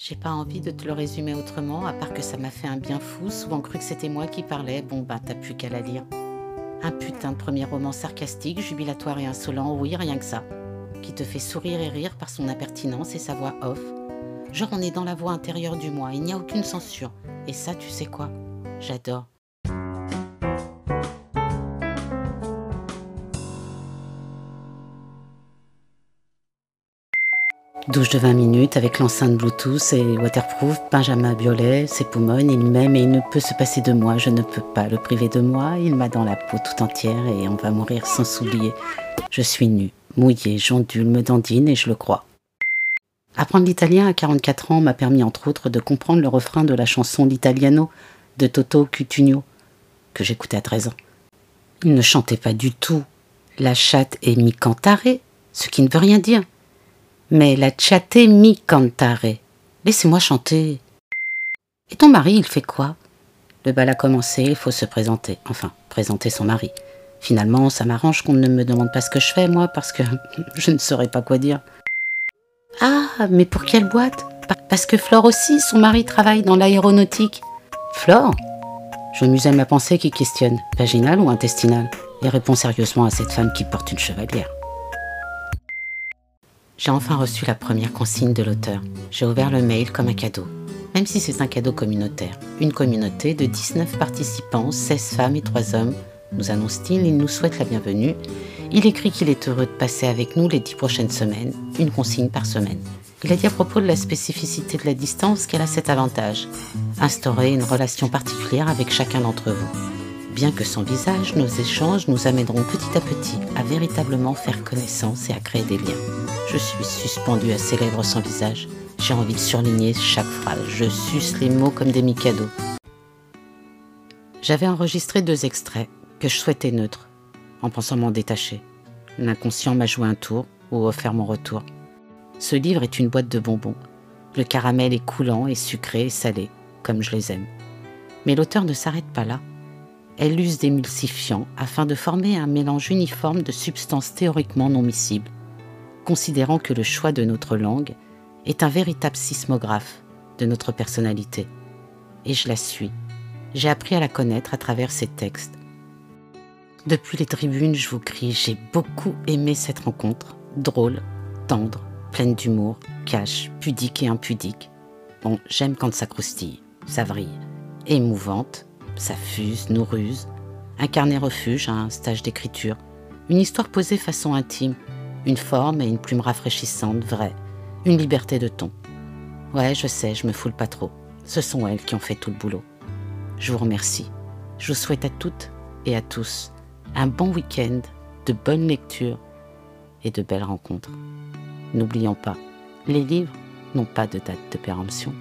J'ai pas envie de te le résumer autrement, à part que ça m'a fait un bien fou, souvent cru que c'était moi qui parlais, bon bah t'as plus qu'à la lire. Un putain de premier roman sarcastique, jubilatoire et insolent, oui, rien que ça. Qui te fait sourire et rire par son impertinence et sa voix off. Genre on est dans la voix intérieure du moi, il n'y a aucune censure. Et ça, tu sais quoi? J'adore. Douche de 20 minutes avec l'enceinte Bluetooth et waterproof, Benjamin Biolay, ses poumons, il m'aime et il ne peut se passer de moi, je ne peux pas le priver de moi, il m'a dans la peau tout entière et on va mourir sans s'oublier. Je suis nue, mouillée, j'ondule, me dandine et je le crois. Apprendre l'italien à 44 ans m'a permis entre autres de comprendre le refrain de la chanson L'Italiano de Toto Cutugno, que j'écoutais à 13 ans. Il ne chantait pas du tout la chatte et mi cantare, ce qui ne veut rien dire mais la chatte mi cantare. Laissez-moi chanter. Et ton mari, il fait quoi? Le bal a commencé, il faut se présenter. Enfin, présenter son mari. Finalement, ça m'arrange qu'on ne me demande pas ce que je fais, moi, parce que je ne saurais pas quoi dire. Ah, mais pour quelle boîte? Parce que Flore aussi, son mari travaille dans l'aéronautique. Flore? Je m'amuse à ma pensée qui questionne, vaginale ou intestinale, et répond sérieusement à cette femme qui porte une chevalière. J'ai enfin reçu la première consigne de l'auteur. J'ai ouvert le mail comme un cadeau, même si c'est un cadeau communautaire. Une communauté de 19 participants, 16 femmes et 3 hommes, nous annonce-t-il, il nous souhaite la bienvenue. Il écrit qu'il est heureux de passer avec nous les 10 prochaines semaines, une consigne par semaine. Il a dit à propos de la spécificité de la distance qu'elle a cet avantage, instaurer une relation particulière avec chacun d'entre vous. Bien que sans visage, nos échanges nous amèneront petit à petit à véritablement faire connaissance et à créer des liens. Je suis suspendu à ces lèvres sans visage. J'ai envie de surligner chaque phrase. Je suce les mots comme des micados. J'avais enregistré deux extraits que je souhaitais neutres, en pensant m'en détacher. L'inconscient m'a joué un tour ou offert mon retour. Ce livre est une boîte de bonbons. Le caramel est coulant et sucré et salé, comme je les aime. Mais l'auteur ne s'arrête pas là elle use d'émulsifiants afin de former un mélange uniforme de substances théoriquement non miscibles, considérant que le choix de notre langue est un véritable sismographe de notre personnalité. Et je la suis. J'ai appris à la connaître à travers ses textes. Depuis les tribunes, je vous crie, j'ai beaucoup aimé cette rencontre, drôle, tendre, pleine d'humour, cash, pudique et impudique. Bon, j'aime quand ça croustille, ça vrille, émouvante, ça fuse, nous ruse. Un carnet refuge, un stage d'écriture. Une histoire posée façon intime. Une forme et une plume rafraîchissante, vraie. Une liberté de ton. Ouais, je sais, je me foule pas trop. Ce sont elles qui ont fait tout le boulot. Je vous remercie. Je vous souhaite à toutes et à tous un bon week-end, de bonnes lectures et de belles rencontres. N'oublions pas, les livres n'ont pas de date de péremption.